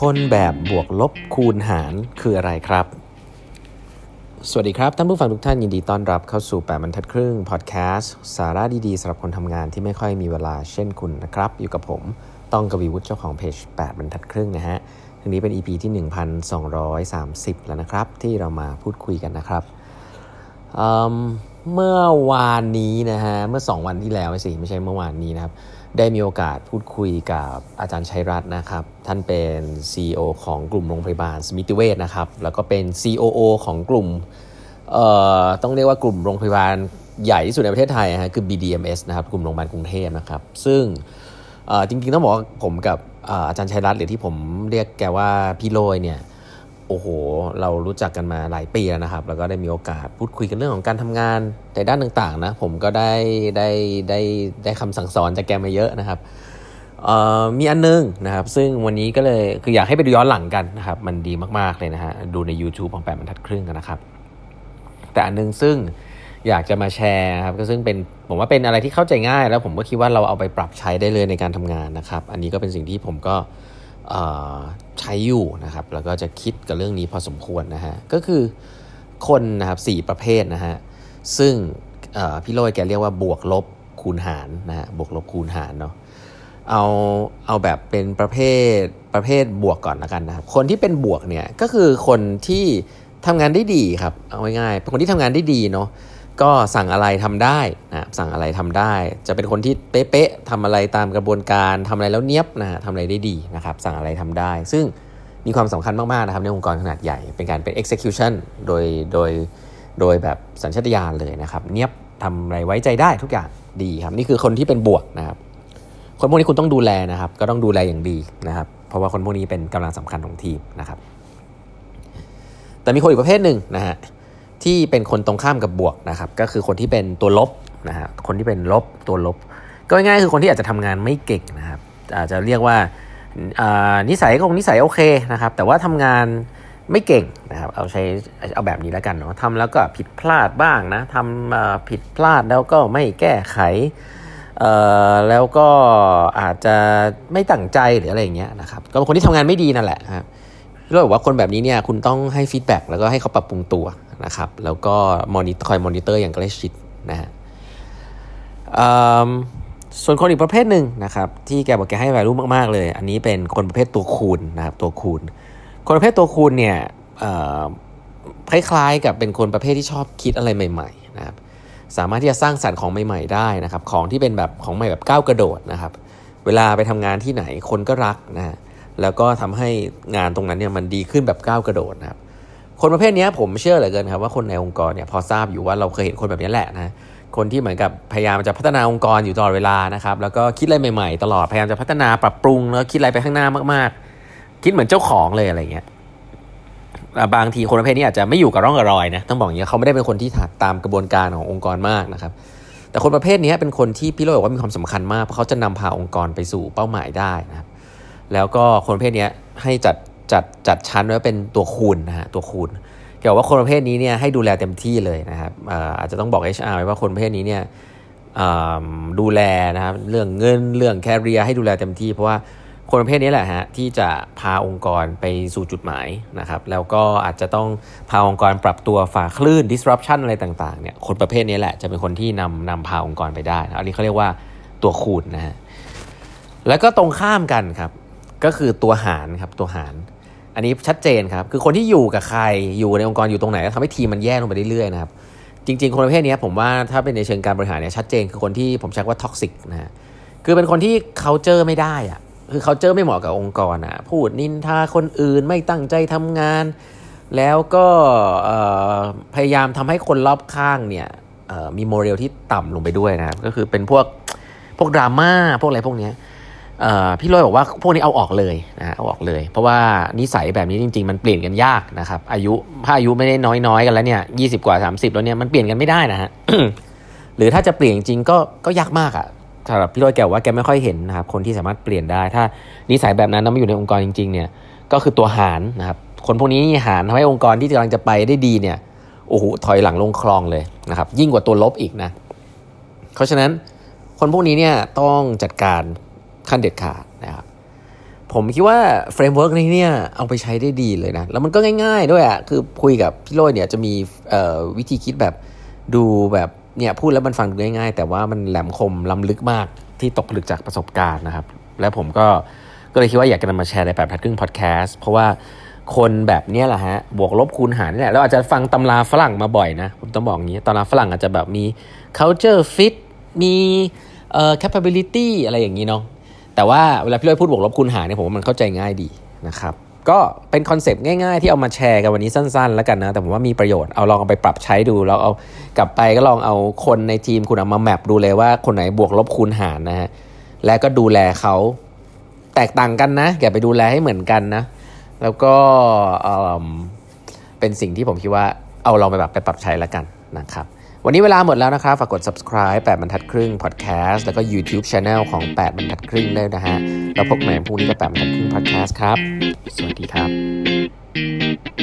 คนแบบบวกลบคูณหารคืออะไรครับ สวัสดีครับ ท่านผู้ฟังทุกท่านยินดีต้อนรับเข้าสู่ 8บรรทัดครึ่งพอดแคสต์สาระดีๆสำหรับคนทำงานที่ไม่ค่อยมีเวลาเช่นคุณนะครับ อยู่กับผมต้องกวีวุฒิเจ้าของเพจ8บรรทัดครึ่งนะฮะทีนี้เป็น EP ที่ 1230 แล้วนะครับ ที่เรามาพูดคุยกันนะครับ เมื่อวานนี้นะฮะเมื่อ 2 วันที่แล้วสิไม่ใช่เมื่อวานนี้นะครับ ได้มีโอกาสพูดคุยกับอาจารย์ชัยรัตน์นะครับ ท่านเป็น CEO ของกลุ่มโรงพยาบาลสมิติเวชนะครับ แล้วก็เป็น COO ของกลุ่มเอ่อต้องเรียกว่ากลุ่มโรงพยาบาลใหญ่ที่สุดในประเทศไทยฮะคือ BDMS นะครับกลุ่มโรงพยาบาลกรุงเทพนะครับ ซึ่งจริงๆต้องบอกผมกับอาจารย์ชัยรัตน์หรือที่ผมเรียกแกว่าพี่โรยเนี่ย โอ้โห เรารู้จักกันมาหลายปีแล้วนะครับ แล้วก็ได้มีโอกาสพูดคุยกันเรื่องของการทำงานในด้านต่างๆนะ ผมก็ได้ได้ได้ได้คำสั่งสอนจากแกมาเยอะนะครับมีอันนึงนะครับ ซึ่งวันนี้ก็เลยคืออยากให้ไปดูย้อนหลังกันนะครับ มันดีมากๆเลยนะฮะ ดูใน YouTube ของแปดบรรทัดครึ่งกันนะครับ แต่อันนึงซึ่งอยากจะมาแชร์ครับก็ซึ่งเป็นผมว่าเป็นอะไรที่เข้าใจง่าย แล้วผมก็คิดว่าเราเอาไปปรับใช้ได้เลยในการทำงานนะครับ อันนี้ก็เป็นสิ่งที่ผมก็ ใช้อยู่นะครับแล้วก็จะคิดกับเรื่องนี้พอสมควรนะฮะก็คือคนนะครับสประเภทนะฮะซึ่งพี่โรยแกเรียกว่าบวกลบคูณหารนะฮะบวกลบคูณหารเนาะเอาเอาแบบเป็นประเภทประเภทบวกก่อนละกันนะครับคนที่เป็นบวกเนี่ยก็คือคนที่ทำงานได้ดีครับเอาง่ายๆเป็นคนที่ทำงานได้ดีเนาะ ก็สั่งอะไรทำได้นะสั่งอะไรทำได้ จะเป็นคนที่เป๊ะๆทำอะไรตามกระบวนการทำอะไรแล้วเนี้ยบนะทำอะไรได้ดีนะครับสั่งอะไรทำได้ ซึ่งมีความสำคัญมากๆนะครับในองค์กรขนาดใหญ่เป็นการเป็น execution โดยโดยโดยแบบสัญชาตญาณเลยนะครับ เนี้ยบทำอะไรไว้ใจได้ทุกอย่างดีครับนี่คือคนที่เป็นบวกนะครับคนพวกนี้คุณต้องดูแลนะครับ ก็ต้องดูแลอย่างดีนะครับ เพราะว่าคนพวกนี้เป็นกำลังสำคัญของทีมนะครับ แต่มีคนอีกประเภทหนึ่งนะฮะ ที่เป็นคนตรงข้ามกับบวกนะครับก็คือคนที่เป็นตัวลบนะฮะคนที่เป็นลบตัวลบ ก็ง่ายๆคือคนที่อาจจะทำงานไม่เก่งนะครับอาจจะเรียกว่านิสัยคงนิสัยโอเคนะครับแต่ว่าทำงานไม่เก่งนะครับเอาใช้เอาแบบนี้แล้วกันเนาะทำแล้วก็ผิดพลาดบ้างนะทำผิดพลาดแล้วก็ไม่แก้ไขแล้วก็อาจจะไม่ตั้งใจหรืออะไรอย่างเงี้ยนะครับก็เป็นคนที่ทำงานไม่ดีนั่นแหละครับก็บอกว่าคนแบบนี้เนี่ยคุณต้องให้ feedback แล้วก็ให้เขาปรับปรุงตัว นะครับ แล้วก็ moni คอยมอนิเตอร์อย่างใกล้ชิดนะฮะส่วนคนอีกประเภทหนึ่งนะครับ ที่แกบอกแกให้ value มาก ๆ เลย อันนี้เป็นคนประเภทตัวคูณนะครับตัวคูณ คนประเภทตัวคูณเนี่ยคล้ายๆกับเป็นคนประเภทที่ชอบคิดอะไรใหม่ๆนะครับสามารถที่จะสร้างสรรค์ของใหม่ๆได้นะครับ ของที่เป็นแบบของใหม่แบบก้าวกระโดดนะครับ เวลาไปทำงานที่ไหนคนก็รักนะฮะแล้วก็ทำให้งานตรงนั้นเนี่ยมันดีขึ้นแบบก้าวกระโดดนะครับ คนประเภทนี้ผมเชื่อเหลือเกินครับว่าคนในองค์กรเนี่ยพอทราบอยู่ว่าเราเคยเห็นคนแบบนี้แหละนะคนที่เหมือนกับพยายามจะพัฒนาองค์กรอยู่ตลอดเวลานะครับแล้วก็คิดอะไรใหม่ๆ ตลอดพยายามจะพัฒนาปรับปรุงแล้วคิดอะไรไปข้างหน้ามากๆ คิดเหมือนเจ้าของเลยอะไรเงี้ยบางทีคนประเภทนี้อาจจะไม่อยู่กับร่องกับรอยนะต้องบอกอย่างนี้เขาไม่ได้เป็นคนที่ตามกระบวนการขององค์กรมากนะครับ แต่คนประเภทนี้เป็นคนที่พี่โรบอกว่ามีความสำคัญมากเพราะเขาจะนำพาองค์กรไปสู่เป้าหมายได้นะครับแล้วก็คนประเภทนี้ให้จัด จัดจัดชั้นไว้เป็นตัวคูณนะฮะตัวคูณเกี่ยวว่าคนประเภทนี้เนี่ยให้ดูแลเต็มที่เลยนะครับอาจจะต้องบอก HR ไว้ว่าคนประเภทนี้เนี่ยดูแลนะครับเรื่องเงินเรื่องแคริเอร์ให้ดูแลเต็มที่เพราะว่าคนประเภทนี้แหละฮะที่จะพาองค์กรไปสู่จุดหมายนะครับแล้วก็อาจจะต้องพาองค์กรปรับตัวฝ่าคลื่น disruption อะไรต่างๆเนี่ยคนประเภทนี้แหละจะเป็นคนที่นำนำพาองค์กรไปได้อันนี้เขาเรียกว่าตัวคูณนะฮะแล้วก็ตรงข้ามกันครับก็คือตัวหารครับตัวหาร อันนี้ชัดเจนครับคือคนที่อยู่กับใครอยู่ในองค์กรอยู่ตรงไหนทำให้ทีมมันแย่ลงไปเรื่อยๆนะครับจริง ๆ คนประเภทนี้ผมว่าถ้าเป็นในเชิงการบริหารเนี่ยชัดเจนคือคนที่ผมใช้ว่า toxic นะฮะคือเป็นคนที่เขาเจอไม่ได้อะคือเขาเจอไม่เหมาะกับองค์กรอะพูดนินทาคนอื่นไม่ตั้งใจทำงาน แล้วก็พยายามทำให้คนรอบข้างเนี่ยมี morale ที่ต่ำลงไปด้วยนะครับก็คือเป็นพวกพวกดราม่าพวกอะไรพวกเนี้ย พี่ลอยบอกว่าพวกนี้เอาออกเลยนะเอาออกเลย เพราะว่านิสัยแบบนี้จริง ๆ มันเปลี่ยนกันยากนะครับ อายุถ้าอายุไม่ได้น้อยๆกันแล้วเนี่ยยี่สิบกว่าสามสิบแล้วเนี่ยมันเปลี่ยนกันไม่ได้นะฮะหรือถ้าจะเปลี่ยนจริงก็ก็ยากมากอะสำหรับพี่ลอยแกว่าแกไม่ค่อยเห็นนะครับคนที่สามารถเปลี่ยนได้ ถ้านิสัยแบบนั้นแล้วไม่อยู่ในองค์กรจริง ๆ เนี่ยก็คือตัวหารนะครับ คนพวกนี้หารทำให้องค์กรที่กำลังจะไปได้ดีเนี่ยโอ้โหถอยหลังลงคลองเลยนะครับ ยิ่งกว่าตัวลบอีกนะ เพราะฉะนั้นคนพวกนี้เนี่ยต้องจัดการ ขั้นเด็ดขาดนะครับผมคิดว่า framework นี้เนี่ยเอาไปใช้ได้ดีเลยนะ แล้วมันก็ง่ายๆด้วยอะ่ะคือคุยกับพี่โรยเนี่ยจะมีวิธีคิดแบบดูแบบเนี่ยพูดแล้วมันฟังดูง่ายๆ แต่ว่ามันแหลมคมล้ำลึกมากที่ตกผลึกจากประสบการณ์นะครับ และผมก็ก็เลยคิดว่าอยากจะนำมาแชร์ในแบบแปดครึ่งพอดแคสต์เพราะว่าคนแบบนี้แหละฮะบวกลบคูณหารนี่แหละเราอาจจะฟังตำราฝรั่งมาบ่อยนะ ผมต้องบอกงี้ตำราฝรั่งอาจจะแบบมี culture fit มีเอ่อ capability อะไรอย่างนี้เนาะ แต่ว่าเวลาพี่ร้อยพูดบวกลบคูณหารเนี่ยผมว่ามันเข้าใจง่ายดีนะครับก็เป็นคอนเซปต์ง่ายๆ ที่เอามาแชร์กันวันนี้สั้นๆ แล้วกันนะ แต่ผมว่ามีประโยชน์เอาลองเอาไปปรับใช้ดูแล้วเอากลับไปก็ลองเอาคนในทีมคุณเอามาแมปดูเลยว่าคนไหนบวกลบคูณหารนะฮะและก็ดูแลเขาแตกต่างกันนะอย่าไปดูแลให้เหมือนกันนะ แล้วก็เป็นสิ่งที่ผมคิดว่าเอาลองไปแบบไปปรับใช้แล้วกันนะครับ วันนี้เวลาหมดแล้วนะครับ ฝากกด subscribe 8บรรทัดครึ่ง podcast แล้วก็ YouTube Channel ของ 8บรรทัดครึ่งได้นะฮะ แล้วพบใหม่พรุ่งนี้กับ8บรรทัดครึ่ง podcast ครับ สวัสดีครับ